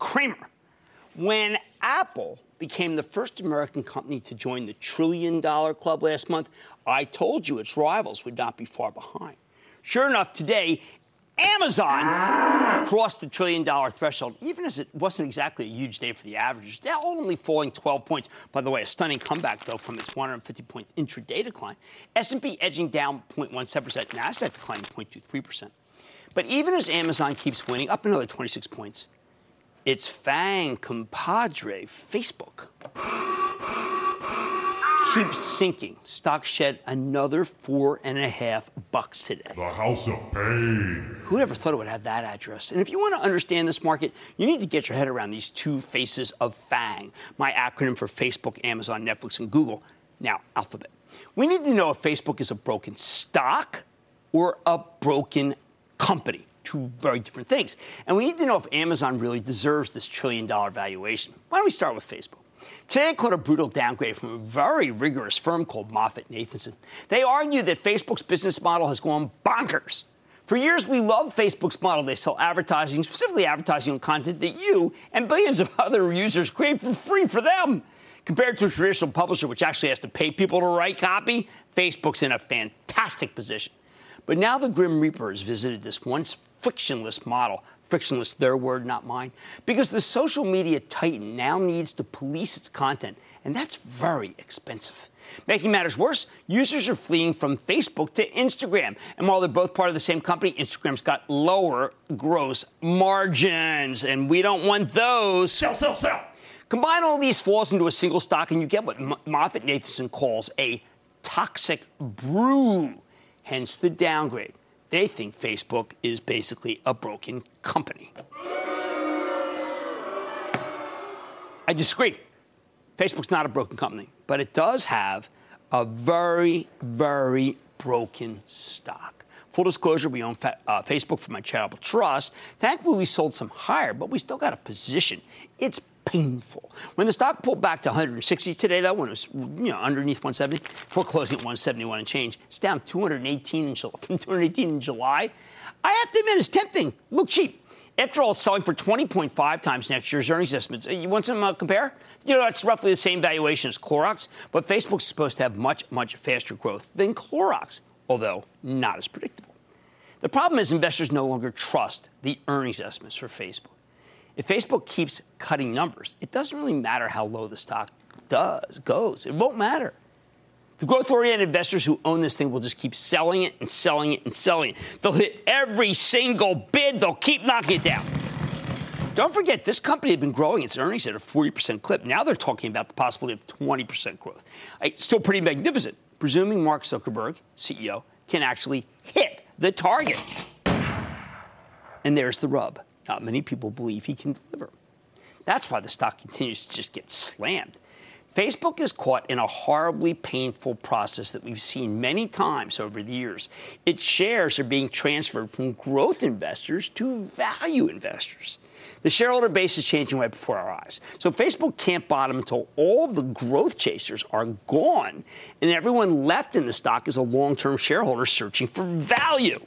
Cramer. When Apple became the first American company to join the trillion dollar club last month, I told you its rivals would not be far behind. Sure enough, today, Amazon crossed the trillion dollar threshold, even as it wasn't exactly a huge day for the averages. Dow only falling 12 points. By the way, a stunning comeback, though, from its 150 point intraday decline. S&P edging down 0.17%, Nasdaq declining 0.23%. But even as Amazon keeps winning, up another 26 points, its FANG compadre, Facebook, keeps sinking. Stock shed another four and a half bucks today. The House of Pain. Who ever thought it would have that address? And if you want to understand this market, you need to get your head around these two faces of FANG, my acronym for Facebook, Amazon, Netflix, and Google, now Alphabet. We need to know if Facebook is a broken stock or a broken company. Two very different things. And we need to know if Amazon really deserves this trillion dollar valuation. Why don't we start with Facebook? Today, I caught a brutal downgrade from a very rigorous firm called MoffettNathanson. They argue that Facebook's business model has gone bonkers. For years, we loved Facebook's model. They sell advertising, specifically advertising on content that you and billions of other users create for free for them. Compared to a traditional publisher, which actually has to pay people to write copy, Facebook's in a fantastic position. But now the Grim Reaper has visited this once frictionless model. Frictionless, their word, not mine. Because the social media titan now needs to police its content, and that's very expensive. Making matters worse, users are fleeing from Facebook to Instagram. And while they're both part of the same company, Instagram's got lower gross margins, and we don't want those. Sell, sell, sell. Combine all these flaws into a single stock, and you get what M- MoffettNathanson calls a toxic brew, hence the downgrade. They think Facebook is basically a broken company. I disagree. Facebook's not a broken company, but it does have a very, very broken stock. Full disclosure, we own fa- uh, Facebook for my charitable trust. Thankfully, we sold some higher, but we still got a position. It's painful. When the stock pulled back to 160 today, that one was you know underneath 170, before closing at 171 and change. It's down 218 in July, from 218 in July. I have to admit, it's tempting. Look cheap. After all, it's selling for 20.5 times next year's earnings estimates. You want some uh, compare? You know, it's roughly the same valuation as Clorox, but Facebook's supposed to have much, much faster growth than Clorox, although not as predictable. The problem is investors no longer trust the earnings estimates for Facebook. If Facebook keeps cutting numbers, it doesn't really matter how low the stock does goes. It won't matter. The growth oriented investors who own this thing will just keep selling it and selling it and selling it. They'll hit every single bid, they'll keep knocking it down. Don't forget, this company had been growing its earnings at a 40% clip. Now they're talking about the possibility of 20% growth. Uh, still pretty magnificent, presuming Mark Zuckerberg, CEO, can actually hit the target. And there's the rub. Not many people believe he can deliver. That's why the stock continues to just get slammed. Facebook is caught in a horribly painful process that we've seen many times over the years. Its shares are being transferred from growth investors to value investors. The shareholder base is changing right before our eyes. So Facebook can't bottom until all the growth chasers are gone, and everyone left in the stock is a long term shareholder searching for value.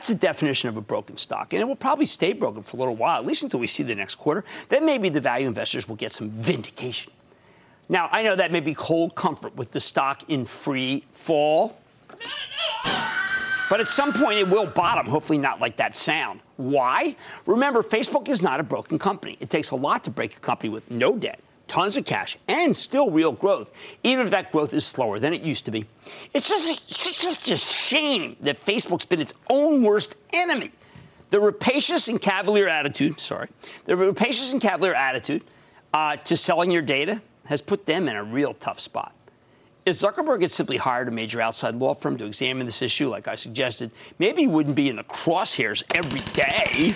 That's the definition of a broken stock, and it will probably stay broken for a little while, at least until we see the next quarter. Then maybe the value investors will get some vindication. Now, I know that may be cold comfort with the stock in free fall. But at some point, it will bottom, hopefully not like that sound. Why? Remember, Facebook is not a broken company. It takes a lot to break a company with no debt, tons of cash, and still real growth, even if that growth is slower than it used to be. It's just, it's just a shame that Facebook's been its own worst enemy. The rapacious and cavalier attitude, sorry, the rapacious and cavalier attitude uh, to selling your data has put them in a real tough spot. If Zuckerberg had simply hired a major outside law firm to examine this issue, like I suggested, maybe he wouldn't be in the crosshairs every day.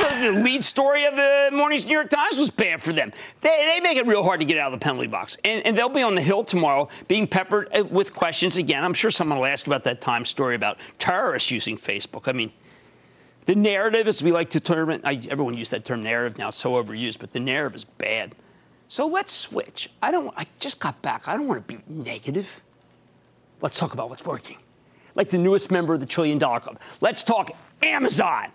The lead story of the morning's New York Times was bad for them. They, they make it real hard to get out of the penalty box. And, and they'll be on the Hill tomorrow being peppered uh, with questions again. I'm sure someone will ask about that Times story about terrorists using Facebook. I mean, the narrative, as we like to term it, I, everyone used that term narrative now, it's so overused, but the narrative is bad. So let's switch. I don't. I just got back. I don't want to be negative. Let's talk about what's working. Like the newest member of the Trillion Dollar Club. Let's talk Amazon.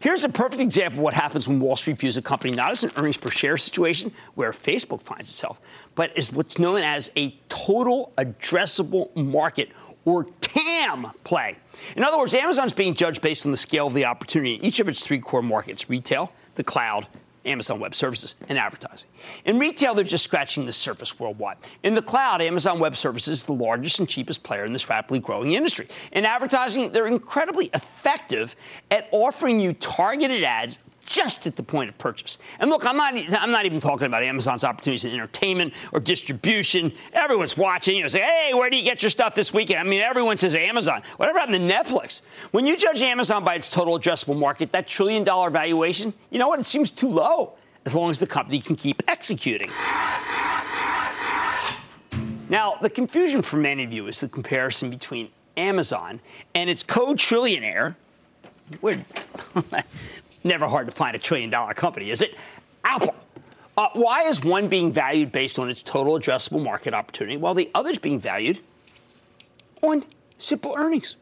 Here's a perfect example of what happens when Wall Street views a company not as an earnings per share situation where Facebook finds itself, but as what's known as a total addressable market or TAM play. In other words, Amazon's being judged based on the scale of the opportunity in each of its three core markets retail, the cloud, Amazon Web Services, and advertising. In retail, they're just scratching the surface worldwide. In the cloud, Amazon Web Services is the largest and cheapest player in this rapidly growing industry. In advertising, they're incredibly effective at offering you targeted ads just at the point of purchase. And look, I'm not, I'm not even talking about Amazon's opportunities in entertainment or distribution. Everyone's watching. You know, say, hey, where do you get your stuff this weekend? I mean, everyone says Amazon. Whatever happened to Netflix? When you judge Amazon by its total addressable market, that trillion dollar valuation, you know what? It seems too low as long as the company can keep executing. Now, the confusion for many of you is the comparison between Amazon and its co-trillionaire, we're never hard to find a trillion dollar company, is it? Apple. Uh, why is one being valued based on its total addressable market opportunity while the other is being valued on simple earnings?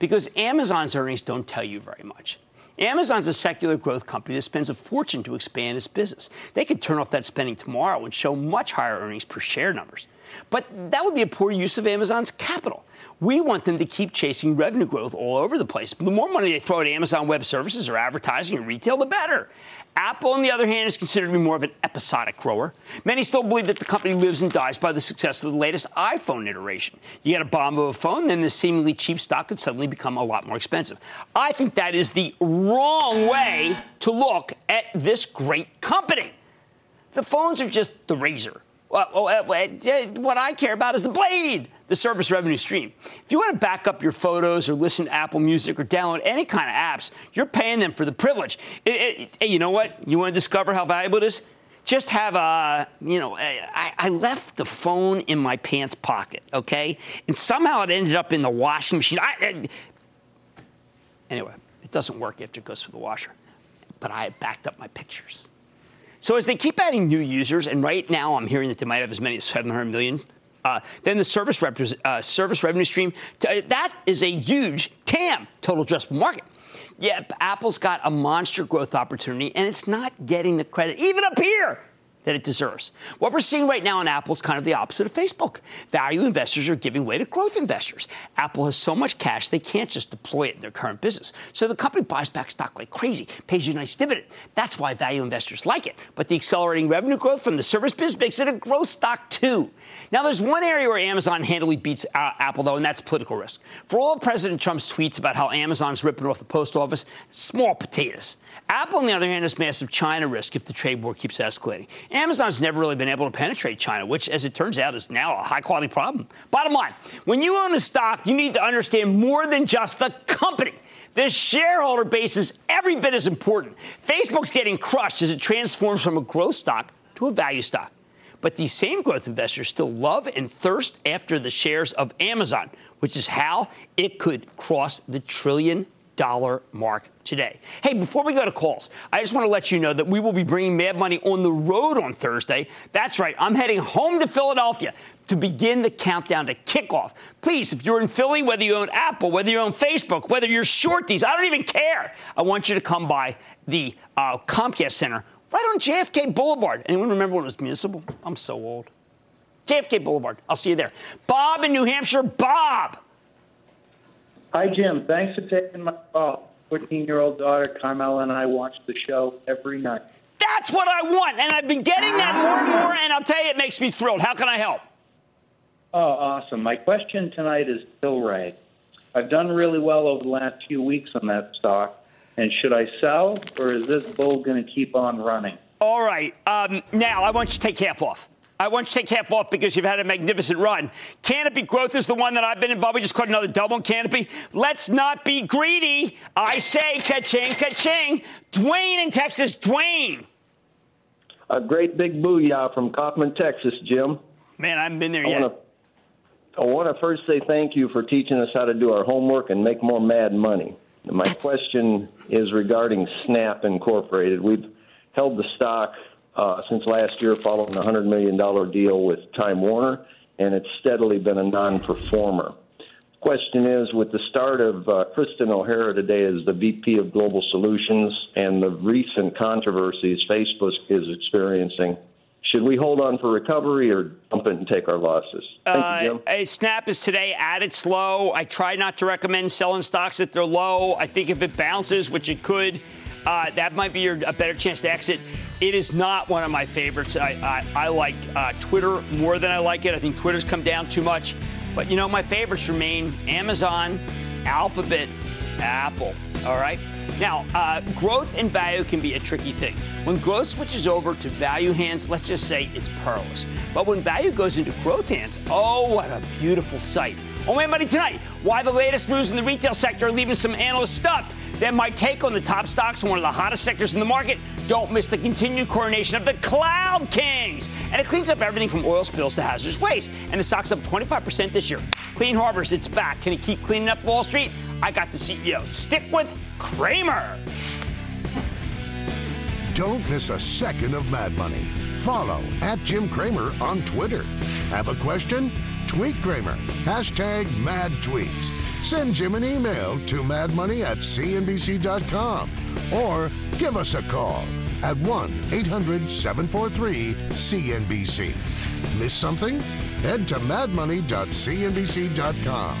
Because Amazon's earnings don't tell you very much. Amazon's a secular growth company that spends a fortune to expand its business. They could turn off that spending tomorrow and show much higher earnings per share numbers. But that would be a poor use of Amazon's capital. We want them to keep chasing revenue growth all over the place. The more money they throw at Amazon Web Services or advertising or retail, the better. Apple, on the other hand, is considered to be more of an episodic grower. Many still believe that the company lives and dies by the success of the latest iPhone iteration. You get a bomb of a phone, then the seemingly cheap stock could suddenly become a lot more expensive. I think that is the wrong way to look at this great company. The phones are just the razor. What I care about is the blade, the service revenue stream. If you want to back up your photos or listen to Apple Music or download any kind of apps, you're paying them for the privilege. Hey, you know what? You want to discover how valuable it is? Just have a, you know, I, I left the phone in my pants pocket, okay? And somehow it ended up in the washing machine. I, anyway, it doesn't work after it goes through the washer. But I backed up my pictures. So as they keep adding new users, and right now I'm hearing that they might have as many as 700 million. Uh, then the service, rep- uh, service revenue stream, t- that is a huge TAM, total addressable market. Yep, Apple's got a monster growth opportunity, and it's not getting the credit, even up here, that it deserves. What we're seeing right now in Apple is kind of the opposite of Facebook. Value investors are giving way to growth investors. Apple has so much cash they can't just deploy it in their current business. So the company buys back stock like crazy, pays you a nice dividend. That's why value investors like it. But the accelerating revenue growth from the service business makes it a growth stock too. Now there's one area where Amazon handily beats uh, Apple though, and that's political risk. For all of President Trump's tweets about how Amazon's ripping off the post office, small potatoes. Apple, on the other hand, has massive China risk if the trade war keeps escalating. Amazon's never really been able to penetrate China, which, as it turns out, is now a high quality problem. Bottom line when you own a stock, you need to understand more than just the company. The shareholder base is every bit as important. Facebook's getting crushed as it transforms from a growth stock to a value stock. But these same growth investors still love and thirst after the shares of Amazon, which is how it could cross the trillion dollar mark today. Hey, before we go to calls, I just want to let you know that we will be bringing Mad Money on the road on Thursday. That's right, I'm heading home to Philadelphia to begin the countdown to kickoff. Please, if you're in Philly, whether you own Apple, whether you own Facebook, whether you're shorties, I don't even care. I want you to come by the uh, Comcast Center right on JFK Boulevard. Anyone remember when it was municipal? I'm so old. JFK Boulevard. I'll see you there. Bob in New Hampshire. Bob. Hi, Jim. Thanks for taking my call. 14 year old daughter, Carmela, and I watch the show every night. That's what I want. And I've been getting that more and more, and I'll tell you, it makes me thrilled. How can I help? Oh, awesome. My question tonight is Tilray. I've done really well over the last few weeks on that stock. And should I sell, or is this bull going to keep on running? All right. Um, now, I want you to take half off. I want you to take half off because you've had a magnificent run. Canopy Growth is the one that I've been involved. We just caught another double Canopy. Let's not be greedy. I say ka-ching, ka-ching. Dwayne in Texas. Dwayne. A great big booyah from Kaufman, Texas, Jim. Man, I haven't been there I yet. Wanna, I want to first say thank you for teaching us how to do our homework and make more mad money. My question is regarding Snap Incorporated. We've held the stock uh, since last year following a $100 million deal with Time Warner, and it's steadily been a non performer. Question is with the start of uh, Kristen O'Hara today as the VP of Global Solutions and the recent controversies Facebook is experiencing, should we hold on for recovery or dump it and take our losses? Thank you, Jim. Uh, Snap is today at its low. I try not to recommend selling stocks at their low. I think if it bounces, which it could, uh, that might be your, a better chance to exit. It is not one of my favorites. I, I, I like uh, Twitter more than I like it. I think Twitter's come down too much. But you know, my favorites remain Amazon, Alphabet, Apple. All right. Now, uh, growth and value can be a tricky thing. When growth switches over to value hands, let's just say it's perilous. But when value goes into growth hands, oh, what a beautiful sight. On Mad Money Tonight, why the latest moves in the retail sector are leaving some analysts stuffed. Then my take on the top stocks in one of the hottest sectors in the market. Don't miss the continued coronation of the Cloud Kings. And it cleans up everything from oil spills to hazardous waste. And the stock's up 25% this year. Clean Harbors, it's back. Can it keep cleaning up Wall Street? I got the CEO. Stick with Cramer. Don't miss a second of Mad Money. Follow at Jim Cramer on Twitter. Have a question? Tweet Cramer. Hashtag mad tweets. Send Jim an email to madmoney at cnbc.com or give us a call at 1 800 743 CNBC. Miss something? Head to madmoney.cnbc.com.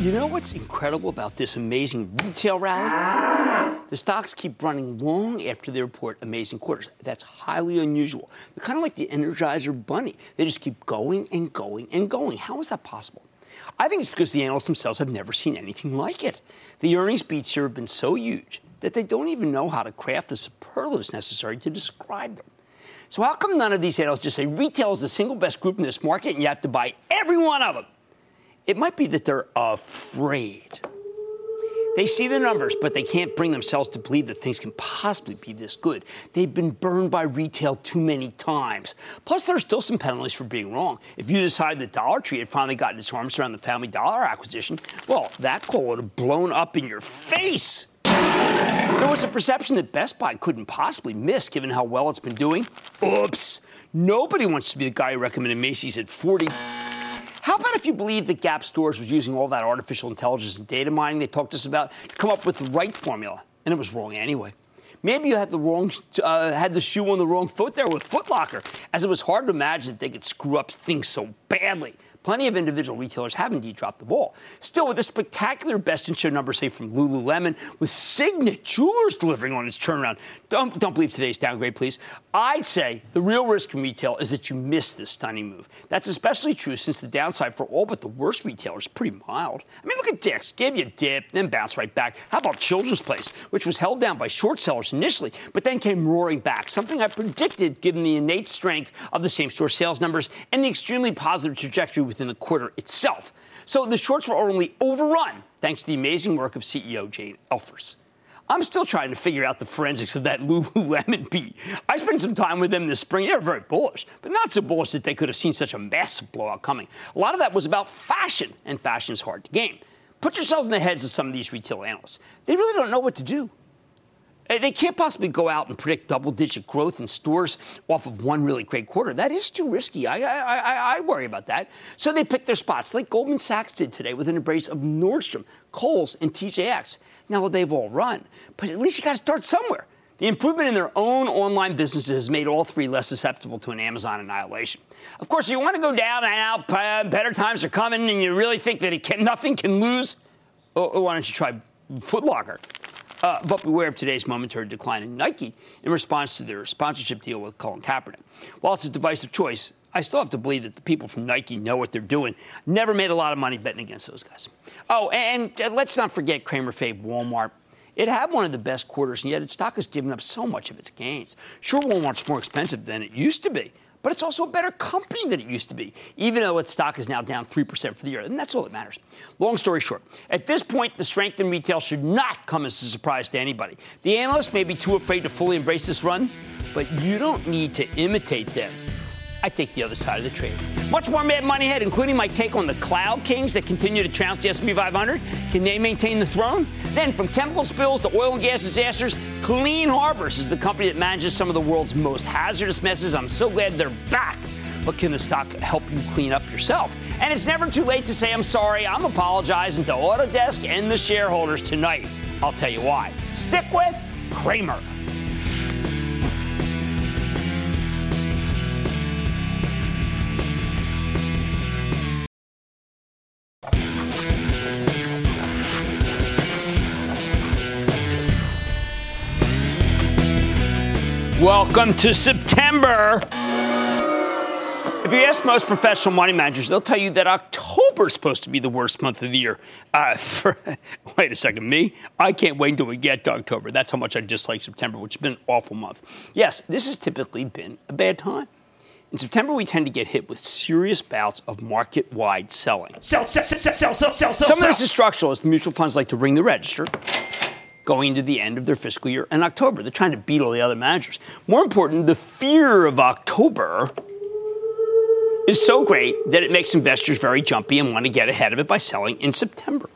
You know what's incredible about this amazing retail rally? The stocks keep running long after they report amazing quarters. That's highly unusual. They're kind of like the Energizer Bunny. They just keep going and going and going. How is that possible? I think it's because the analysts themselves have never seen anything like it. The earnings beats here have been so huge that they don't even know how to craft the superlatives necessary to describe them. So, how come none of these analysts just say retail is the single best group in this market and you have to buy every one of them? It might be that they're afraid. They see the numbers, but they can't bring themselves to believe that things can possibly be this good. They've been burned by retail too many times. Plus, there are still some penalties for being wrong. If you decided that Dollar Tree had finally gotten its arms around the Family Dollar acquisition, well, that call would have blown up in your face. There was a perception that Best Buy couldn't possibly miss given how well it's been doing. Oops. Nobody wants to be the guy who recommended Macy's at 40. How about if you believe that Gap Stores was using all that artificial intelligence and data mining they talked to us about to come up with the right formula, and it was wrong anyway? Maybe you had the wrong, uh, had the shoe on the wrong foot there with Foot Locker, as it was hard to imagine that they could screw up things so badly. Plenty of individual retailers have indeed dropped the ball. Still, with a spectacular best in show number, say from Lululemon, with Signet Jewelers delivering on its turnaround, don't, don't believe today's downgrade, please. I'd say the real risk in retail is that you miss this stunning move. That's especially true since the downside for all but the worst retailers is pretty mild. I mean, look at Dick's, gave you a dip, then bounced right back. How about Children's Place, which was held down by short sellers initially, but then came roaring back, something I predicted given the innate strength of the same store sales numbers and the extremely positive trajectory within the quarter itself. So the shorts were only overrun thanks to the amazing work of CEO Jane Elfers. I'm still trying to figure out the forensics of that Lululemon beat. I spent some time with them this spring. They were very bullish, but not so bullish that they could have seen such a massive blowout coming. A lot of that was about fashion, and fashion is hard to game. Put yourselves in the heads of some of these retail analysts. They really don't know what to do. They can't possibly go out and predict double-digit growth in stores off of one really great quarter. That is too risky. I, I, I, I worry about that. So they pick their spots, like Goldman Sachs did today, with an embrace of Nordstrom, Kohl's, and TJX. Now they've all run, but at least you got to start somewhere. The improvement in their own online businesses has made all three less susceptible to an Amazon annihilation. Of course, if you want to go down and out, uh, better times are coming, and you really think that can, nothing can lose. Oh, why don't you try Foot Locker? Uh, but beware of today's momentary decline in Nike in response to their sponsorship deal with Colin Kaepernick. While it's a divisive choice, I still have to believe that the people from Nike know what they're doing. Never made a lot of money betting against those guys. Oh, and let's not forget Cramer fave Walmart. It had one of the best quarters, and yet its stock has given up so much of its gains. Sure, Walmart's more expensive than it used to be, but it's also a better company than it used to be, even though its stock is now down 3% for the year. And that's all that matters. Long story short, at this point, the strength in retail should not come as a surprise to anybody. The analysts may be too afraid to fully embrace this run, but you don't need to imitate them. I take the other side of the trade. Much more Mad Money ahead, including my take on the Cloud Kings that continue to trounce the S&P 500. Can they maintain the throne? Then, from chemical spills to oil and gas disasters, Clean Harbors is the company that manages some of the world's most hazardous messes. I'm so glad they're back. But can the stock help you clean up yourself? And it's never too late to say I'm sorry. I'm apologizing to Autodesk and the shareholders tonight. I'll tell you why. Stick with Cramer. Welcome to September. If you ask most professional money managers, they'll tell you that October is supposed to be the worst month of the year. Uh, for, wait a second, me? I can't wait until we get to October. That's how much I dislike September, which has been an awful month. Yes, this has typically been a bad time. In September, we tend to get hit with serious bouts of market wide selling. Sell, sell, sell, sell, sell, sell, sell. Some of this is structural as the mutual funds like to ring the register going into the end of their fiscal year in October. They're trying to beat all the other managers. More important, the fear of October is so great that it makes investors very jumpy and want to get ahead of it by selling in September.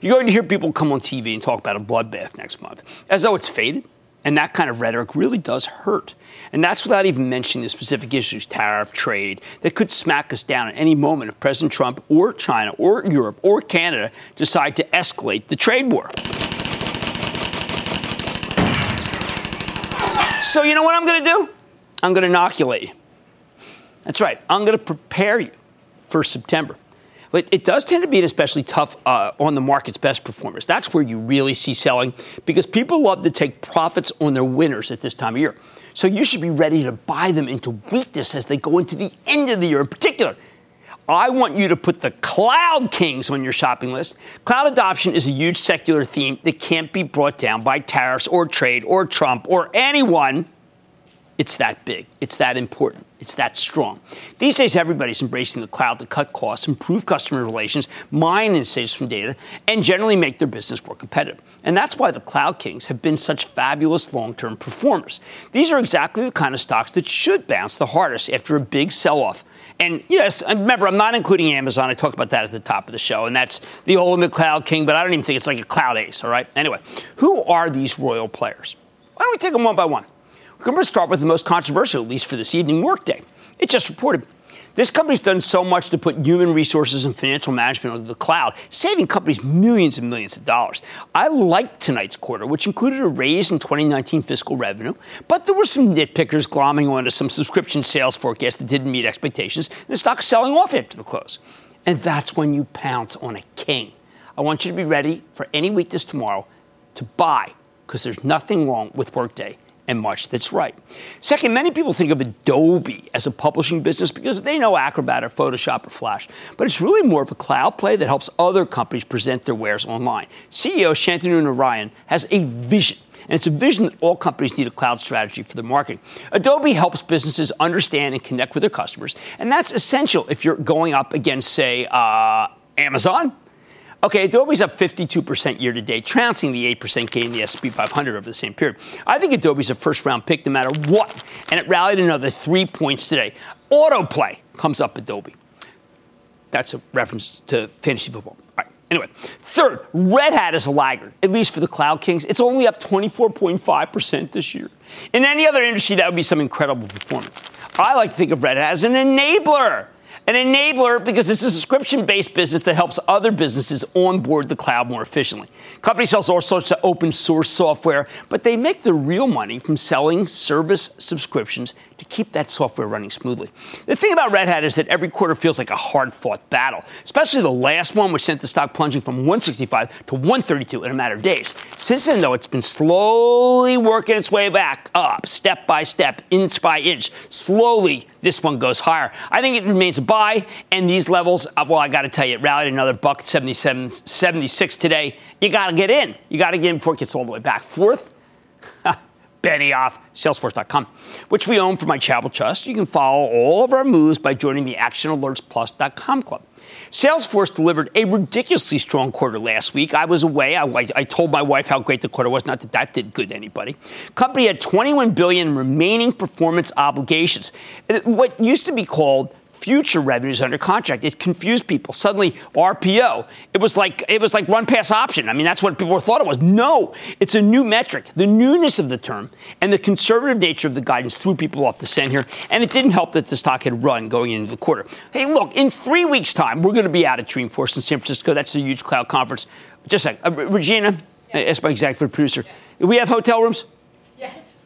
You're going to hear people come on TV and talk about a bloodbath next month, as though it's faded. And that kind of rhetoric really does hurt. And that's without even mentioning the specific issues, tariff, trade, that could smack us down at any moment if President Trump or China or Europe or Canada decide to escalate the trade war. So, you know what I'm going to do? I'm going to inoculate you. That's right. I'm going to prepare you for September. But it does tend to be an especially tough uh, on the market's best performers. That's where you really see selling because people love to take profits on their winners at this time of year. So you should be ready to buy them into weakness as they go into the end of the year. In particular, I want you to put the cloud kings on your shopping list. Cloud adoption is a huge secular theme that can't be brought down by tariffs or trade or Trump or anyone. It's that big. It's that important. It's that strong. These days, everybody's embracing the cloud to cut costs, improve customer relations, mine insights from data, and generally make their business more competitive. And that's why the cloud kings have been such fabulous long term performers. These are exactly the kind of stocks that should bounce the hardest after a big sell off. And yes, remember, I'm not including Amazon. I talked about that at the top of the show, and that's the ultimate cloud king, but I don't even think it's like a cloud ace, all right? Anyway, who are these royal players? Why don't we take them one by one? We're going to start with the most controversial, at least for this evening, Workday. It just reported this company's done so much to put human resources and financial management onto the cloud, saving companies millions and millions of dollars. I liked tonight's quarter, which included a raise in 2019 fiscal revenue, but there were some nitpickers glomming onto some subscription sales forecasts that didn't meet expectations. The stock's selling off after the close. And that's when you pounce on a king. I want you to be ready for any weakness tomorrow to buy, because there's nothing wrong with Workday and much that's right. Second, many people think of Adobe as a publishing business because they know Acrobat or Photoshop or Flash, but it's really more of a cloud play that helps other companies present their wares online. CEO Shantanu Narayen has a vision. And it's a vision that all companies need a cloud strategy for their marketing. Adobe helps businesses understand and connect with their customers, and that's essential if you're going up against, say, uh, Amazon, Okay, Adobe's up 52% year to date, trouncing the 8% gain in the S&P 500 over the same period. I think Adobe's a first round pick no matter what, and it rallied another three points today. Autoplay comes up Adobe. That's a reference to fantasy football. All right. Anyway, third, Red Hat is a laggard, at least for the Cloud Kings. It's only up 24.5% this year. In any other industry, that would be some incredible performance. I like to think of Red Hat as an enabler An enabler because it's a subscription based business that helps other businesses onboard the cloud more efficiently. Company sells all sorts of open source software, but they make the real money from selling service subscriptions to keep that software running smoothly. The thing about Red Hat is that every quarter feels like a hard fought battle, especially the last one, which sent the stock plunging from 165 to 132 in a matter of days. Since then, though, it's been slowly working its way back up, step by step, inch by inch. Slowly, this one goes higher. I think it remains a and these levels, uh, well, I got to tell you, it rallied another buck 77, 76 today. You got to get in. You got to get in before it gets all the way back. Fourth, Benioff, Salesforce.com, which we own for my Chapel Trust. You can follow all of our moves by joining the ActionAlertsPlus.com club. Salesforce delivered a ridiculously strong quarter last week. I was away. I, I, told my wife how great the quarter was. Not that that did good to anybody. Company had 21 billion remaining performance obligations. What used to be called future revenues under contract. It confused people. Suddenly, RPO, it was like it was like run pass option. I mean, that's what people thought it was. No, it's a new metric. The newness of the term and the conservative nature of the guidance threw people off the scent here, and it didn't help that the stock had run going into the quarter. Hey, look, in three weeks' time, we're going to be out at Dreamforce in San Francisco. That's a huge cloud conference. Just a. Uh, Regina, yes. my executive producer. Do we have hotel rooms?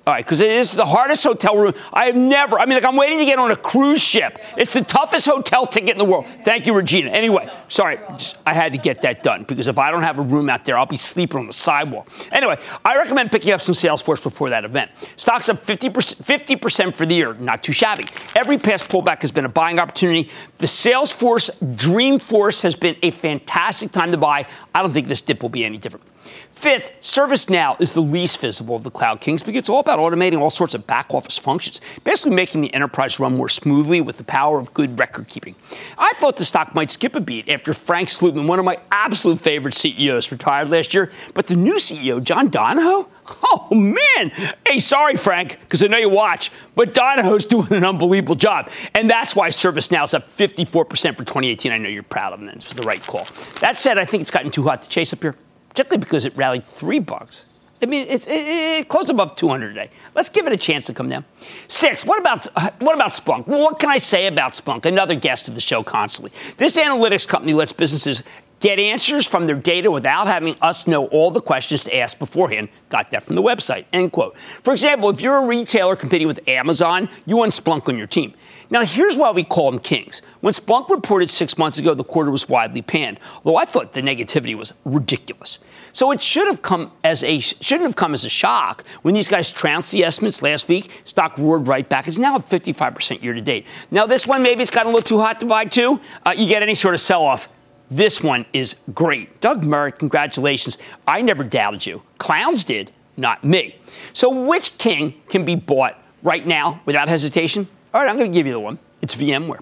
All right, because it is the hardest hotel room. I have never, I mean, like, I'm waiting to get on a cruise ship. It's the toughest hotel ticket in the world. Thank you, Regina. Anyway, sorry, just, I had to get that done because if I don't have a room out there, I'll be sleeping on the sidewalk. Anyway, I recommend picking up some Salesforce before that event. Stocks up 50%, 50% for the year, not too shabby. Every past pullback has been a buying opportunity. The Salesforce Dreamforce has been a fantastic time to buy. I don't think this dip will be any different. Fifth, ServiceNow is the least visible of the Cloud Kings because it's all about automating all sorts of back office functions, basically making the enterprise run more smoothly with the power of good record keeping. I thought the stock might skip a beat after Frank Slootman, one of my absolute favorite CEOs, retired last year, but the new CEO, John Donahoe, Oh man! Hey, sorry, Frank, because I know you watch, but Donahoe's doing an unbelievable job, and that's why ServiceNow's up 54% for 2018. I know you're proud of them. It's the right call. That said, I think it's gotten too hot to chase up here particularly because it rallied three bucks. I mean, it's, it, it closed above 200 today. Let's give it a chance to come down. Six. What about what about Splunk? Well, what can I say about Splunk? Another guest of the show constantly. This analytics company lets businesses get answers from their data without having us know all the questions to ask beforehand. Got that from the website. End quote. For example, if you're a retailer competing with Amazon, you want Splunk on your team. Now, here's why we call them kings. When Splunk reported six months ago, the quarter was widely panned, although I thought the negativity was ridiculous. So it should have come as a shouldn't have come as a shock when these guys trounced the estimates last week. Stock roared right back. It's now up 55% year to date. Now this one maybe it's gotten a little too hot to buy too. Uh, you get any sort of sell off. This one is great. Doug Merritt, congratulations. I never doubted you. Clowns did, not me. So which king can be bought right now without hesitation? All right, I'm going to give you the one. It's VMware,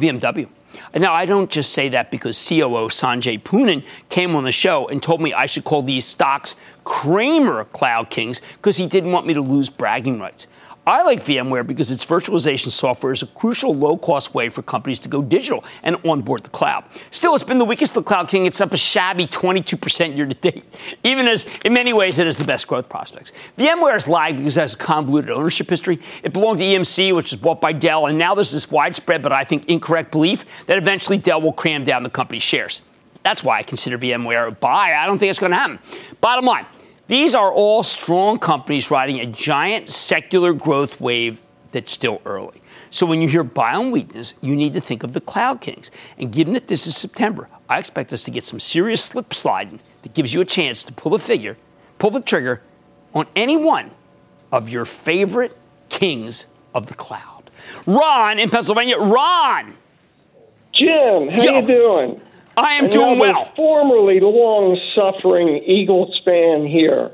VMW. Now, I don't just say that because COO Sanjay Poonen came on the show and told me I should call these stocks Cramer Cloud Kings because he didn't want me to lose bragging rights. I like VMware because its virtualization software is a crucial low cost way for companies to go digital and onboard the cloud. Still, it's been the weakest of the Cloud King. It's up a shabby 22% year to date, even as in many ways it has the best growth prospects. VMware is lagged because it has a convoluted ownership history. It belonged to EMC, which was bought by Dell, and now there's this widespread but I think incorrect belief that eventually Dell will cram down the company's shares. That's why I consider VMware a buy. I don't think it's going to happen. Bottom line, these are all strong companies riding a giant secular growth wave that's still early. So when you hear buy on weakness, you need to think of the Cloud Kings. And given that this is September, I expect us to get some serious slip sliding that gives you a chance to pull the figure, pull the trigger on any one of your favorite kings of the cloud. Ron in Pennsylvania. Ron! Jim, how Yo. you doing? I am doing well. Formerly long-suffering Eagles fan here.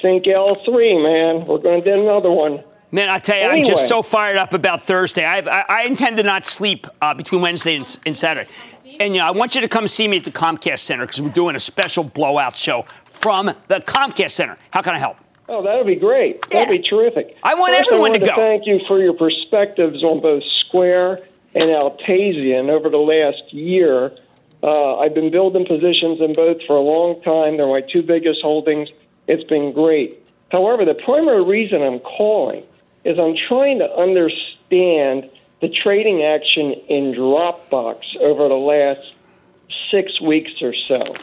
Think L3, man. We're going to do another one. Man, I tell you, anyway. I'm just so fired up about Thursday. I, I, I intend to not sleep uh, between Wednesday and, and Saturday. And you know, I want you to come see me at the Comcast Center because we're doing a special blowout show from the Comcast Center. How can I help? Oh, that would be great. That'd be terrific. I want First, everyone I to go. Thank you for your perspectives on both Square and Atlassian over the last year. Uh, I've been building positions in both for a long time. They're my two biggest holdings. It's been great. However, the primary reason I'm calling is I'm trying to understand the trading action in Dropbox over the last six weeks or so.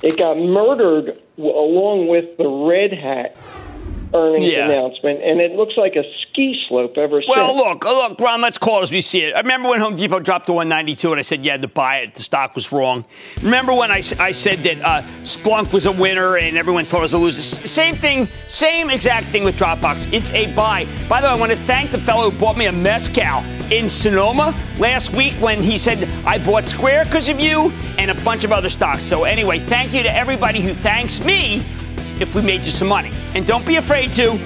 It got murdered along with the Red Hat earnings Yeah. announcement, and it looks like a ski slope ever Well, since. Well, look, look, Ron, let's call it as we see it. I remember when Home Depot dropped to 192 and I said you had to buy it. The stock was wrong. Remember when I, I said that uh, Splunk was a winner and everyone thought it was a loser? Same thing, same exact thing with Dropbox. It's a buy. By the way, I want to thank the fellow who bought me a mezcal in Sonoma last week when he said, I bought Square because of you and a bunch of other stocks. So, anyway, thank you to everybody who thanks me if we made you some money. And don't be afraid to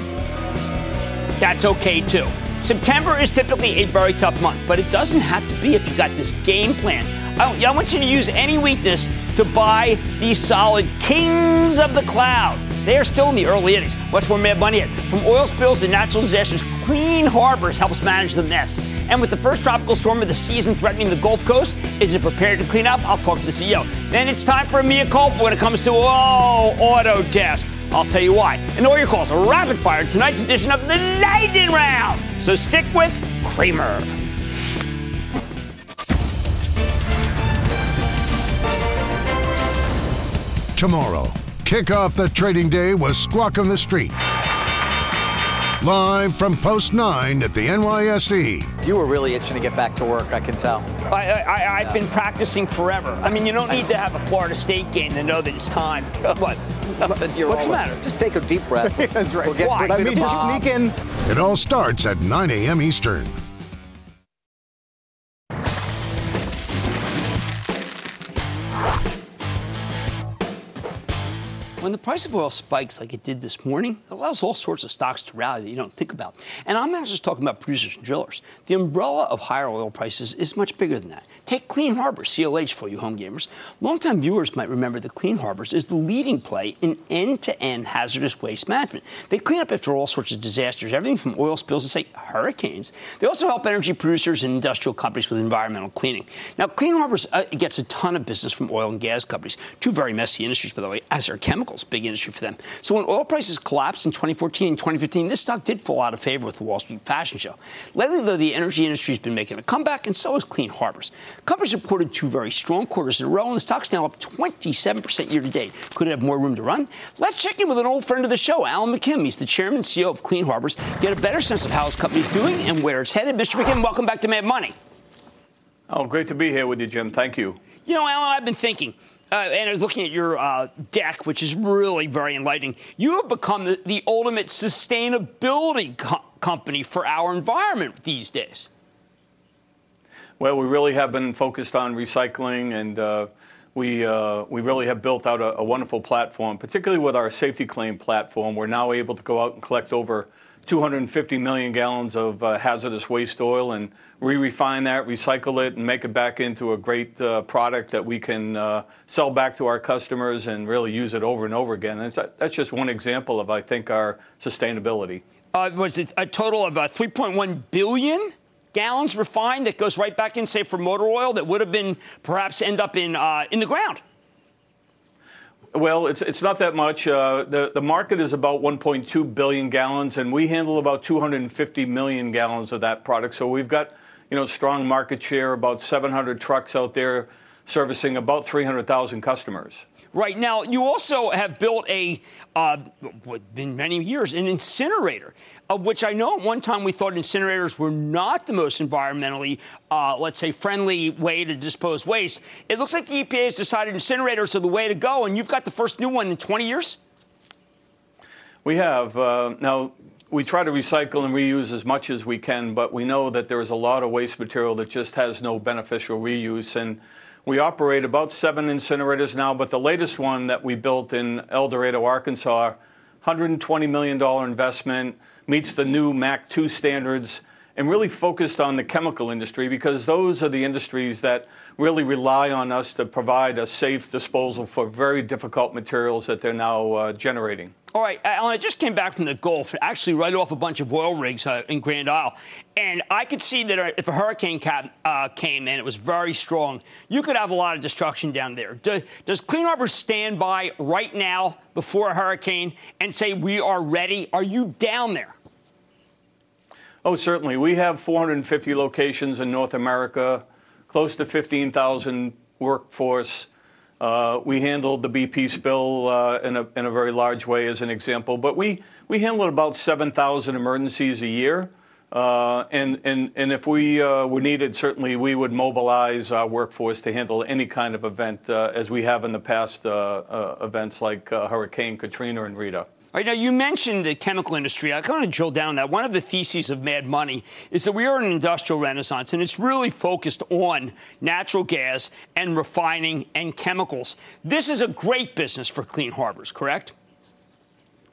that's okay too. September is typically a very tough month, but it doesn't have to be if you got this game plan. I, want you to use any weakness to buy these solid kings of the cloud. They are still in the early innings. Much more mad money. From oil spills to natural disasters, Clean Harbors helps manage the mess. And with the first tropical storm of the season threatening the Gulf Coast, is it prepared to clean up? I'll talk to the CEO. Then it's time for a mea culpa when it comes to, oh, Autodesk. I'll tell you why. And all your calls are rapid fire tonight's edition of the Lightning Round. So stick with Cramer. Tomorrow, kick off the trading day was Squawk on the Street. Live from Post 9 at the NYSE. You were really itching to get back to work, I can tell. I, I, I've been practicing forever. I mean, you don't need to have a Florida State game to know that it's time. What? Nothing, you're What's the all- matter? Just take a deep breath. That's right. We'll get Why? Let me to just sneak in. It all starts at 9 a.m. Eastern. When the price of oil spikes like it did this morning, it allows all sorts of stocks to rally that you don't think about. And I'm not just talking about producers and drillers. The umbrella of higher oil prices is much bigger than that. Take Clean Harbors, CLH for you home gamers. Longtime viewers might remember that Clean Harbors is the leading play in end-to-end hazardous waste management. They clean up after all sorts of disasters, everything from oil spills to, say, hurricanes. They also help energy producers and industrial companies with environmental cleaning. Now, Clean Harbors uh, gets a ton of business from oil and gas companies, two very messy industries, by the way, as are chemicals, big industry for them. So when oil prices collapsed in 2014 and 2015, this stock did fall out of favor with the Wall Street fashion show. Lately, though, the energy industry has been making a comeback, and so has Clean Harbors. Companies reported two very strong quarters in a row, and the stock's now up 27% year to date. Could it have more room to run? Let's check in with an old friend of the show, Alan McKim. He's the chairman and CEO of Clean Harbors. Get a better sense of how his company's doing and where it's headed. Mr. McKim, welcome back to Mad Money. Oh, great to be here with you, Jim. Thank you. You know, Alan, I've been thinking, uh, and I was looking at your uh, deck, which is really very enlightening. You have become the, the ultimate sustainability co- company for our environment these days. Well, we really have been focused on recycling, and uh, we uh, we really have built out a, wonderful platform, particularly with our Safety-Kleen platform. We're now able to go out and collect over 250 million gallons of uh, hazardous waste oil and re-refine that, recycle it, and make it back into a great product that we can sell back to our customers and really use it over and over again. And that's just one example of, I think, our sustainability. Was it a total of uh, 3.1 billion gallons refined that goes right back in, say, for motor oil that would have been perhaps end up in uh, in the ground? Well, it's it's not that much. Uh, the the market is about 1.2 billion gallons, and we handle about 250 million gallons of that product. So we've got you know strong market share. About 700 trucks out there servicing about 300,000 customers. Right now, you also have built a, uh, been many years, an incinerator, of which I know at one time we thought incinerators were not the most environmentally, uh, let's say, friendly way to dispose waste. It looks like the EPA has decided incinerators are the way to go, and you've got the first new one in 20 years. We have uh, now. We try to recycle and reuse as much as we can, but we know that there is a lot of waste material that just has no beneficial reuse. And we operate about seven incinerators now, but the latest one that we built in El Dorado, Arkansas, $120 million investment, meets the new MACT 2 standards, and really focused on the chemical industry because those are the industries that really rely on us to provide a safe disposal for very difficult materials that they're now uh, generating. All right, Alan, I just came back from the Gulf, actually right off a bunch of oil rigs uh, in Grand Isle, and I could see that uh, if a hurricane cap, uh, came in, it was very strong, you could have a lot of destruction down there. Do, does Clean Harbor stand by right now before a hurricane and say we are ready? Are you down there? Oh, certainly. We have 450 locations in North America, close to 15,000 workforce. Uh, we handled the BP spill uh, in, a, in a very large way, as an example, but we, we handled about 7,000 emergencies a year. Uh, and, and, and if we uh, were needed, certainly we would mobilize our workforce to handle any kind of event, uh, as we have in the past uh, events like Hurricane Katrina and Rita. All right, now you mentioned the chemical industry. I kind of drill down on that. One of the theses of Mad Money is that we are in an industrial renaissance, and it's really focused on natural gas and refining and chemicals. This is a great business for Clean Harbors, correct?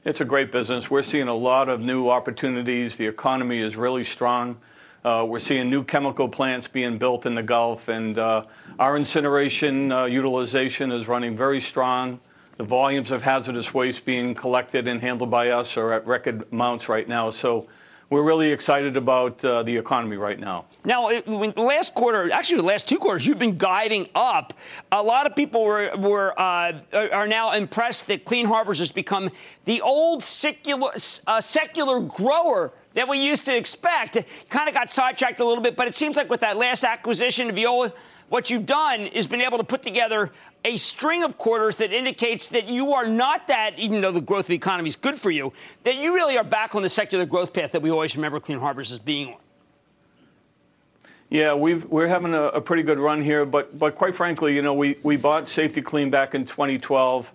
It's a great business. We're seeing a lot of new opportunities. The economy is really strong. Uh, we're seeing new chemical plants being built in the Gulf, and uh, our incineration uh, utilization is running very strong. The volumes of hazardous waste being collected and handled by us are at record amounts right now. So we're really excited about uh, the economy right now. Now, last quarter, actually the last two quarters, you've been guiding up. A lot of people were, were uh, are now impressed that Clean Harbors has become the old secular, uh, secular grower that we used to expect. Kind of got sidetracked a little bit, but it seems like with that last acquisition, Veolia what you've done is been able to put together a string of quarters that indicates that you are not that, even though the growth of the economy is good for you, that you really are back on the secular growth path that we always remember Clean Harbors as being on. Yeah, we are having a, a, pretty good run here, but but quite frankly, you know, we, we bought Safety-Kleen back in 2012,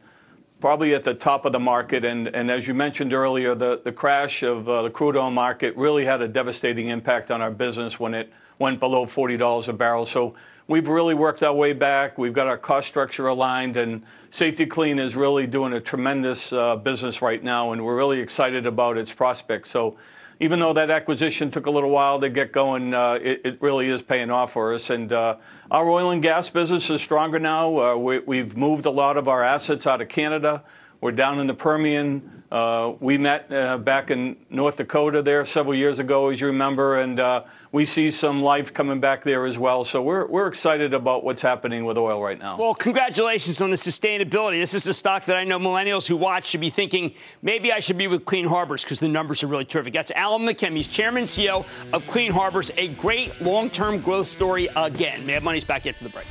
probably at the top of the market, and, and as you mentioned earlier, the, the crash of uh, the crude oil market really had a devastating impact on our business when it went below $40 a barrel. So we've really worked our way back. We've got our cost structure aligned, and Safety-Kleen is really doing a tremendous uh, business right now, and we're really excited about its prospects. So, even though that acquisition took a little while to get going, uh, it, really is paying off for us. And uh, our oil and gas business is stronger now. We, have moved a lot of our assets out of Canada. We're down in the Permian. We met back in North Dakota there several years ago, as you remember, and we see some life coming back there as well. So we're, we're excited about what's happening with oil right now. Well, congratulations on the sustainability. This is a stock that I know millennials who watch should be thinking maybe I should be with Clean Harbors because the numbers are really terrific. That's Alan McKim. He's chairman and CEO of Clean Harbors, a great long term growth story again. Mad Money's back after the break.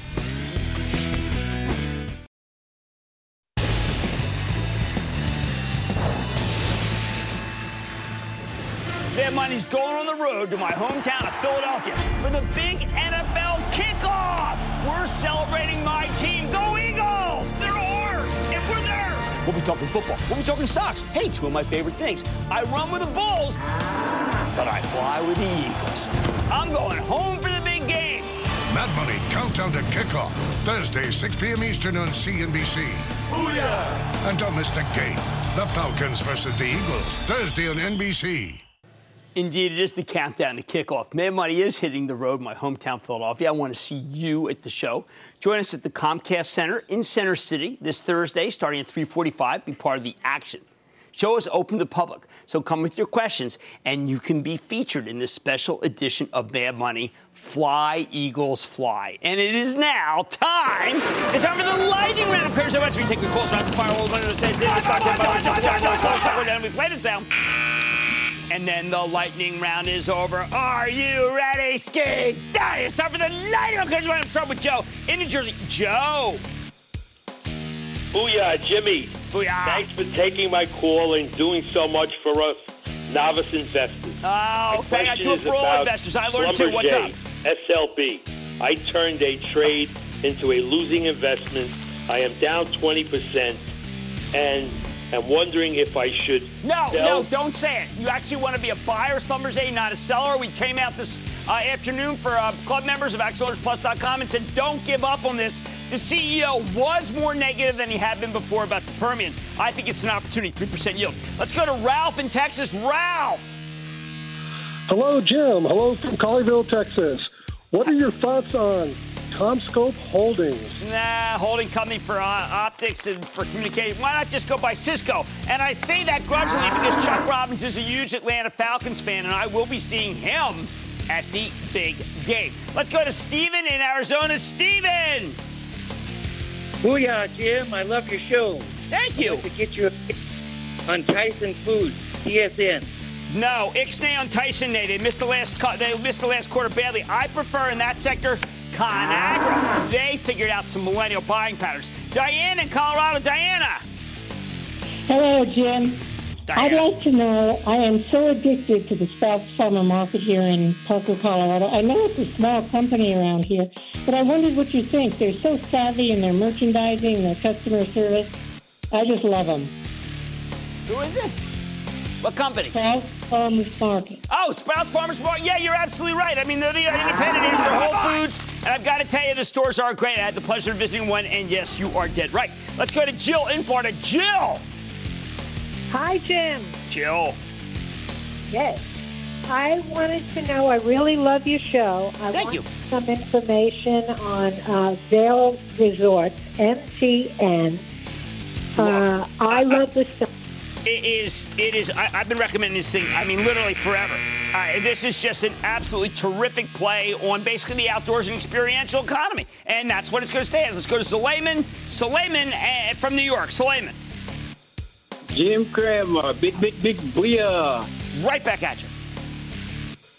Mad Money's going on the road to my hometown of Philadelphia for the big NFL kickoff. We're celebrating my team. Go Eagles! They're ours, and we're theirs. We'll be talking football. We'll be talking stocks. Hey, two of my favorite things. I run with the Bulls, but I fly with the Eagles. I'm going home for the big game. Mad Money Countdown to Kickoff. Thursday, 6 p.m. Eastern on CNBC. Booyah! And don't miss the game. The Falcons versus the Eagles. Thursday on NBC. Indeed, it is the countdown to kickoff. Mad Money is hitting the road, my hometown, Philadelphia. I want to see you at the show. Join us at the Comcast Center in Center City this Thursday, starting at 3:45. Be part of the action. Show is open to the public, so come with your questions, and you can be featured in this special edition of Mad Money. Fly, Eagles, fly. And it is now time. It's time for the lightning round. Clear so much. We take the calls around the firewall. We play the sound and then the lightning round is over. Are you ready, Ski? Daddy, it's time for the lightning round. We're going to start with Joe in New Jersey. Joe. Booyah, Jimmy. Booyah. Thanks for taking my call and doing so much for us novice investors. Oh, thank I do it for all investors. I learned too. What's up? SLB. I turned a trade into a losing investment. I am down 20%. And I'm wondering if I should. No, sell. no, don't say it. You actually want to be a buyer, Schlumberger, not a seller. We came out this uh, afternoon for uh, club members of ActionAlertsPlus.com and said, don't give up on this. The CEO was more negative than he had been before about the Permian. I think it's an opportunity, 3% yield. Let's go to Ralph in Texas. Ralph. Hello, Jim. Hello from Colleyville, Texas. What are your thoughts on CommScope Holdings. Nah, holding company for uh, optics and for communication. Why not just go buy Cisco? And I say that grudgingly because Chuck Robbins is a huge Atlanta Falcons fan, and I will be seeing him at the big game. Let's go to Steven in Arizona. Steven! Booyah, Jim. I love your show. Thank you. I'd like to get you on Tyson Foods, TSN. No, Ixnay on Tyson. They, they missed the last cut. they missed the last quarter badly. I prefer in that sector ConAgra. They figured out some millennial buying patterns. Diane in Colorado. Diana. Hello, Jim. I'd like to know, I am so addicted to the Sprouts Farmer Market here in Parker, Colorado. I know it's a small company around here, but I wondered what you think. They're so savvy in their merchandising, their customer service. I just love them. Who is it? What company? Sprouts Farmers Market. Oh, Sprouts Farmers Market. Yeah, you're absolutely right. I mean, they're the independent after Whole Foods. And I've got to tell you, the stores are great. I had the pleasure of visiting one, and yes, you are dead right. Let's go to Jill in Florida. Jill! Hi, Jim. Jill. Yes. I wanted to know, I really love your show. I Thank want you. some information on uh, Vail Resorts, MTN. Uh, I love the stuff. It is. It is. I, have been recommending this thing. I mean, literally forever. Uh, this is just an absolutely terrific play on basically the outdoors and experiential economy, and that's what it's going to stay as. Let's go to Suleiman. Suleiman uh, from New York. Suleiman. Jim Cramer, big, big, big booyah. Right back at you.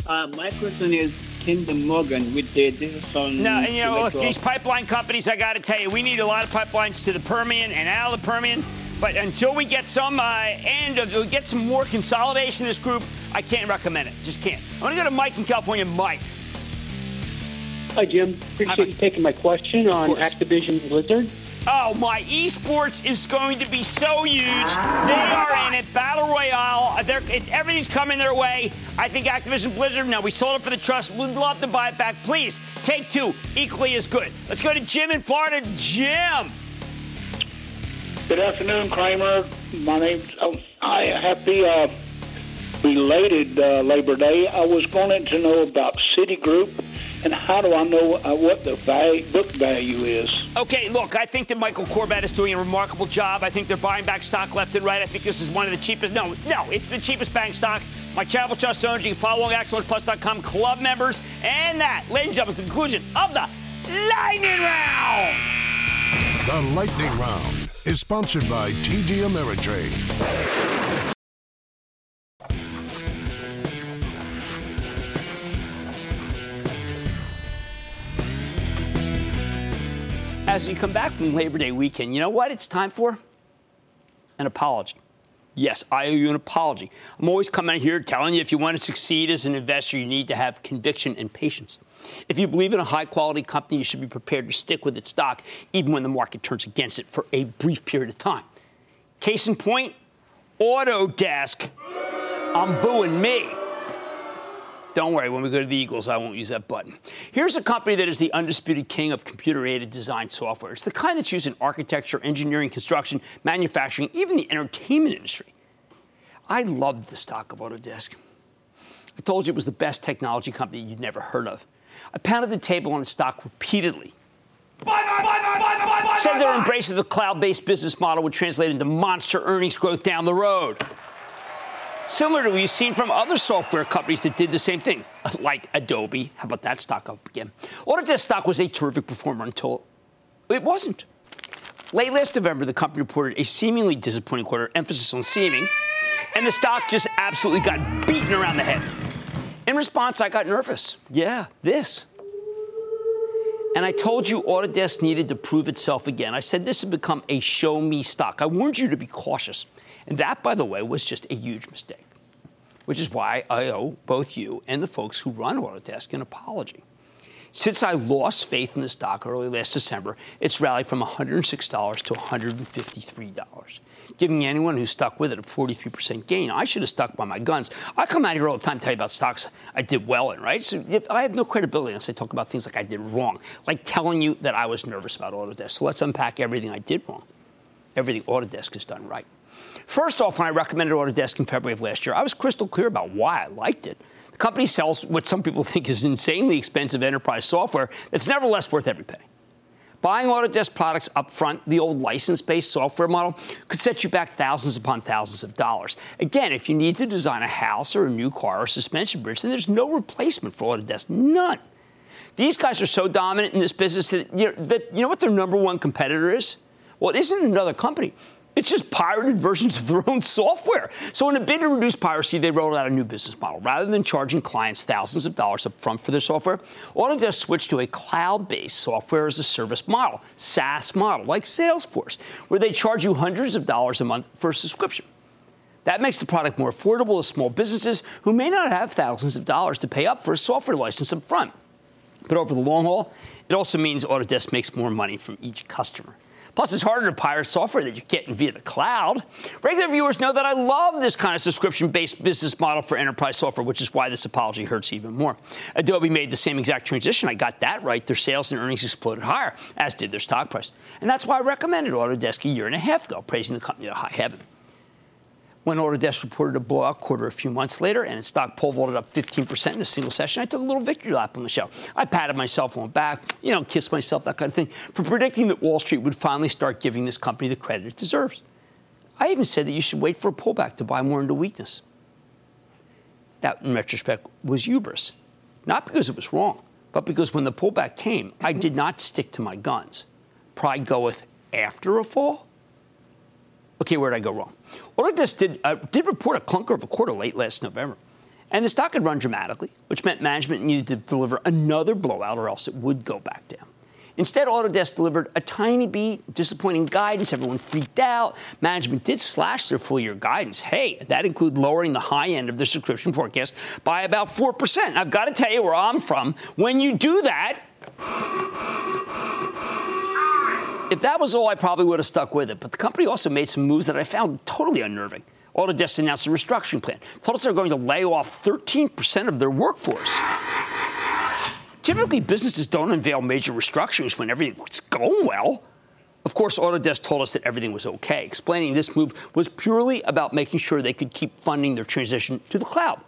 Uh, my question is Kinder Morgan with the this on. No, and you know, look, these pipeline companies, I got to tell you, we need a lot of pipelines to the Permian and out of the Permian. But until we get some uh, and uh, get some more consolidation in this group, I can't recommend it. Just can't. I'm going to go to Mike in California. Mike. Hi, Jim. Appreciate you taking my question on Activision Blizzard. Oh, my esports is going to be so huge. They are in it. Battle Royale. They're, it, everything's coming their way. I think Activision Blizzard, now we sold it for the trust. We'd love to buy it back. Please, Take-Two. Equally as good. Let's go to Jim in Florida. Jim. Good afternoon, Cramer. My name's oh, I happy uh, belated uh, Labor Day. I was wanting to know about Citigroup and how do I know uh, what the value, book value is? Okay, look, I think that Michael Corbat is doing a remarkable job. I think they're buying back stock left and right. I think this is one of the cheapest. No, no, it's the cheapest bank stock. My Travel Trust owners, you can follow along ActionAlertsPlus.com club members. And that, ladies and gentlemen, is the conclusion of the Lightning Round. The Lightning Round is sponsored by TD Ameritrade. As we come back from Labor Day weekend, you know what it's time for? An apology. Yes, I owe you an apology. I'm always coming out here telling you if you want to succeed as an investor, you need to have conviction and patience. If you believe in a high quality company, you should be prepared to stick with its stock even when the market turns against it for a brief period of time. Case in point, Autodesk. I'm booing me. Don't worry, when we go to the Eagles, I won't use that button. Here's a company that is the undisputed king of computer aided design software. It's the kind that's used in architecture, engineering, construction, manufacturing, even the entertainment industry. I loved the stock of Autodesk. I told you it was the best technology company you'd never heard of. I pounded the table on the stock repeatedly. Buy, buy, buy, buy, buy, buy, buy, buy! Said their embrace of the cloud based business model would translate into monster earnings growth down the road. Similar to what you've seen from other software companies that did the same thing, like Adobe. How about that stock up again? Autodesk stock was a terrific performer until it wasn't. Late last November, the company reported a seemingly disappointing quarter, emphasis on seeming, and the stock just absolutely got beaten around the head. In response, I got nervous. Yeah, this. And I told you Autodesk needed to prove itself again. I said this had become a show me stock. I warned you to be cautious. And that, by the way, was just a huge mistake, which is why I owe both you and the folks who run Autodesk an apology. Since I lost faith in the stock early last December, it's rallied from $106 to $153, giving anyone who stuck with it a 43% gain. I should have stuck by my guns. I come out here all the time tell you about stocks I did well in, right? So I have no credibility unless I talk about things like I did wrong, like telling you that I was nervous about Autodesk. So let's unpack everything I did wrong, everything Autodesk has done right. First off, when I recommended Autodesk in February of last year, I was crystal clear about why I liked it. The company sells what some people think is insanely expensive enterprise software that's nevertheless worth every penny. Buying Autodesk products up front, the old license based software model, could set you back thousands upon thousands of dollars. Again, if you need to design a house or a new car or a suspension bridge, then there's no replacement for Autodesk. None. These guys are so dominant in this business that you know, that, you know what their number one competitor is? Well, it isn't another company. It's just pirated versions of their own software. So, in a bid to reduce piracy, they rolled out a new business model. Rather than charging clients thousands of dollars up front for their software, Autodesk switched to a cloud based software as a service model, SaaS model, like Salesforce, where they charge you hundreds of dollars a month for a subscription. That makes the product more affordable to small businesses who may not have thousands of dollars to pay up for a software license up front. But over the long haul, it also means Autodesk makes more money from each customer. Plus, it's harder to pirate software that you're getting via the cloud. Regular viewers know that I love this kind of subscription based business model for enterprise software, which is why this apology hurts even more. Adobe made the same exact transition. I got that right. Their sales and earnings exploded higher, as did their stock price. And that's why I recommended Autodesk a year and a half ago, praising the company to high heaven when Autodesk reported a blowout quarter a few months later and its stock pole vaulted up 15% in a single session, I took a little victory lap on the show. I patted myself on the back, you know, kissed myself, that kind of thing, for predicting that Wall Street would finally start giving this company the credit it deserves. I even said that you should wait for a pullback to buy more into weakness. That, in retrospect, was hubris. Not because it was wrong, but because when the pullback came, I did not stick to my guns. Pride goeth after a fall Okay, where did I go wrong? Autodesk did, uh, did report a clunker of a quarter late last November. And the stock had run dramatically, which meant management needed to deliver another blowout or else it would go back down. Instead, Autodesk delivered a tiny beat, disappointing guidance. Everyone freaked out. Management did slash their full year guidance. Hey, that included lowering the high end of their subscription forecast by about 4%. I've got to tell you where I'm from. When you do that, if that was all, I probably would have stuck with it. But the company also made some moves that I found totally unnerving. Autodesk announced a restructuring plan. Told us they're going to lay off 13% of their workforce. Typically, businesses don't unveil major restructurings when everything's going well. Of course, Autodesk told us that everything was okay, explaining this move was purely about making sure they could keep funding their transition to the cloud.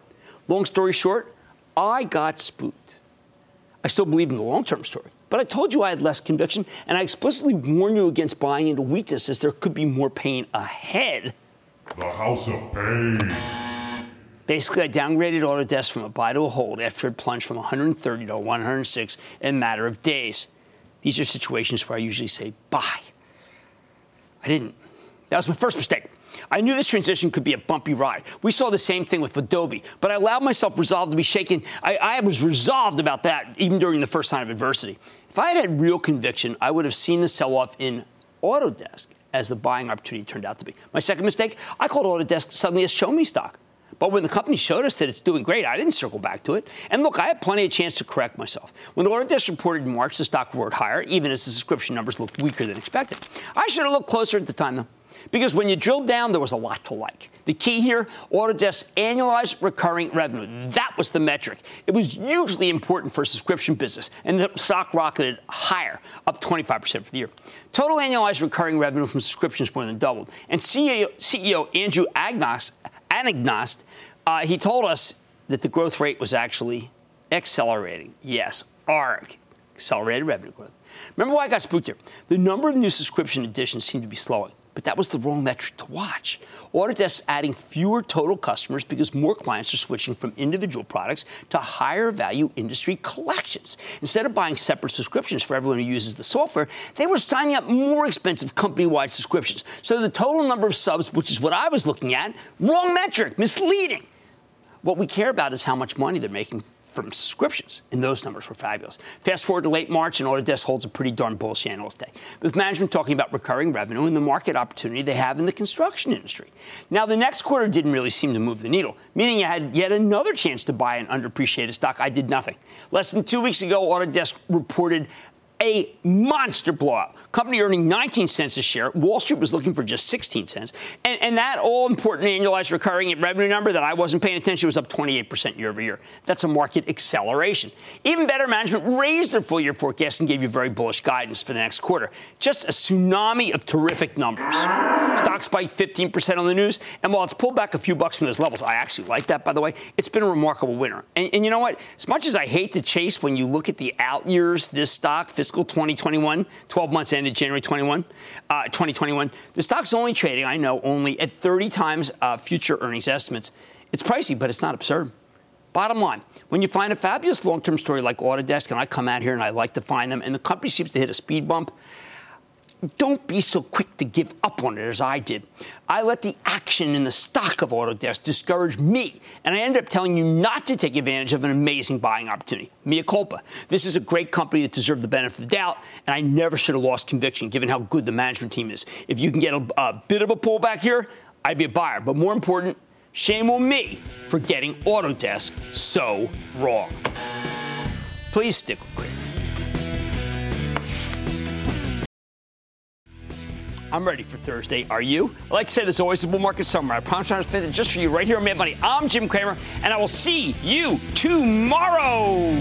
Long story short, I got spooked. I still believe in the long term story. But I told you I had less conviction, and I explicitly warned you against buying into weakness as there could be more pain ahead. The House of Pain. Basically, I downgraded Autodesk from a buy to a hold after it plunged from 130 to 106 in a matter of days. These are situations where I usually say buy. I didn't. That was my first mistake. I knew this transition could be a bumpy ride. We saw the same thing with Adobe, but I allowed myself resolve to be shaken. I, I, was resolved about that even during the first sign of adversity. If I had had real conviction, I would have seen the sell off in Autodesk as the buying opportunity turned out to be. My second mistake, I called Autodesk suddenly a show me stock. But when the company showed us that it's doing great, I didn't circle back to it. And look, I had plenty of chance to correct myself. When Autodesk reported in March, the stock roared higher, even as the subscription numbers looked weaker than expected. I should have looked closer at the time, though. Because when you drilled down, there was a lot to like. The key here Autodesk's annualized recurring revenue. That was the metric. It was hugely important for subscription business, and the stock rocketed higher, up 25% for the year. Total annualized recurring revenue from subscriptions more than doubled. And CEO, CEO Andrew Agnost, Anagnost, uh, he told us that the growth rate was actually accelerating. Yes, ARG, accelerated revenue growth. Remember why I got spooked here? The number of new subscription additions seemed to be slowing but that was the wrong metric to watch. Autodesk's adding fewer total customers because more clients are switching from individual products to higher value industry collections. Instead of buying separate subscriptions for everyone who uses the software, they were signing up more expensive company wide subscriptions. So the total number of subs, which is what I was looking at, wrong metric, misleading. What we care about is how much money they're making from subscriptions, and those numbers were fabulous. Fast forward to late March, and Autodesk holds a pretty darn bullish analyst day, with management talking about recurring revenue and the market opportunity they have in the construction industry. Now, the next quarter didn't really seem to move the needle, meaning I had yet another chance to buy an underappreciated stock. I did nothing. Less than two weeks ago, Autodesk reported a monster blowout. Company earning 19 cents a share. Wall Street was looking for just 16 cents. And, and that all important annualized recurring revenue number that I wasn't paying attention was up 28% year over year. That's a market acceleration. Even better, management raised their full year forecast and gave you very bullish guidance for the next quarter. Just a tsunami of terrific numbers. Stock spiked 15% on the news. And while it's pulled back a few bucks from those levels, I actually like that, by the way, it's been a remarkable winner. And, and you know what? As much as I hate to chase when you look at the out years, this stock, fiscal fiscal 2021, 12 months ended January 21, uh, 2021. The stock's only trading, I know, only at 30 times uh, future earnings estimates. It's pricey, but it's not absurd. Bottom line, when you find a fabulous long term story like Autodesk, and I come out here and I like to find them, and the company seems to hit a speed bump, don't be so quick to give up on it as I did. I let the action in the stock of Autodesk discourage me, and I ended up telling you not to take advantage of an amazing buying opportunity. Mea culpa. This is a great company that deserved the benefit of the doubt, and I never should have lost conviction given how good the management team is. If you can get a, a bit of a pullback here, I'd be a buyer. But more important, shame on me for getting Autodesk so wrong. Please stick with Cramer. I'm ready for Thursday. Are you? I like to say there's always a bull market somewhere. I promise I'm fit just for you right here on Mad Money. I'm Jim Cramer, and I will see you tomorrow.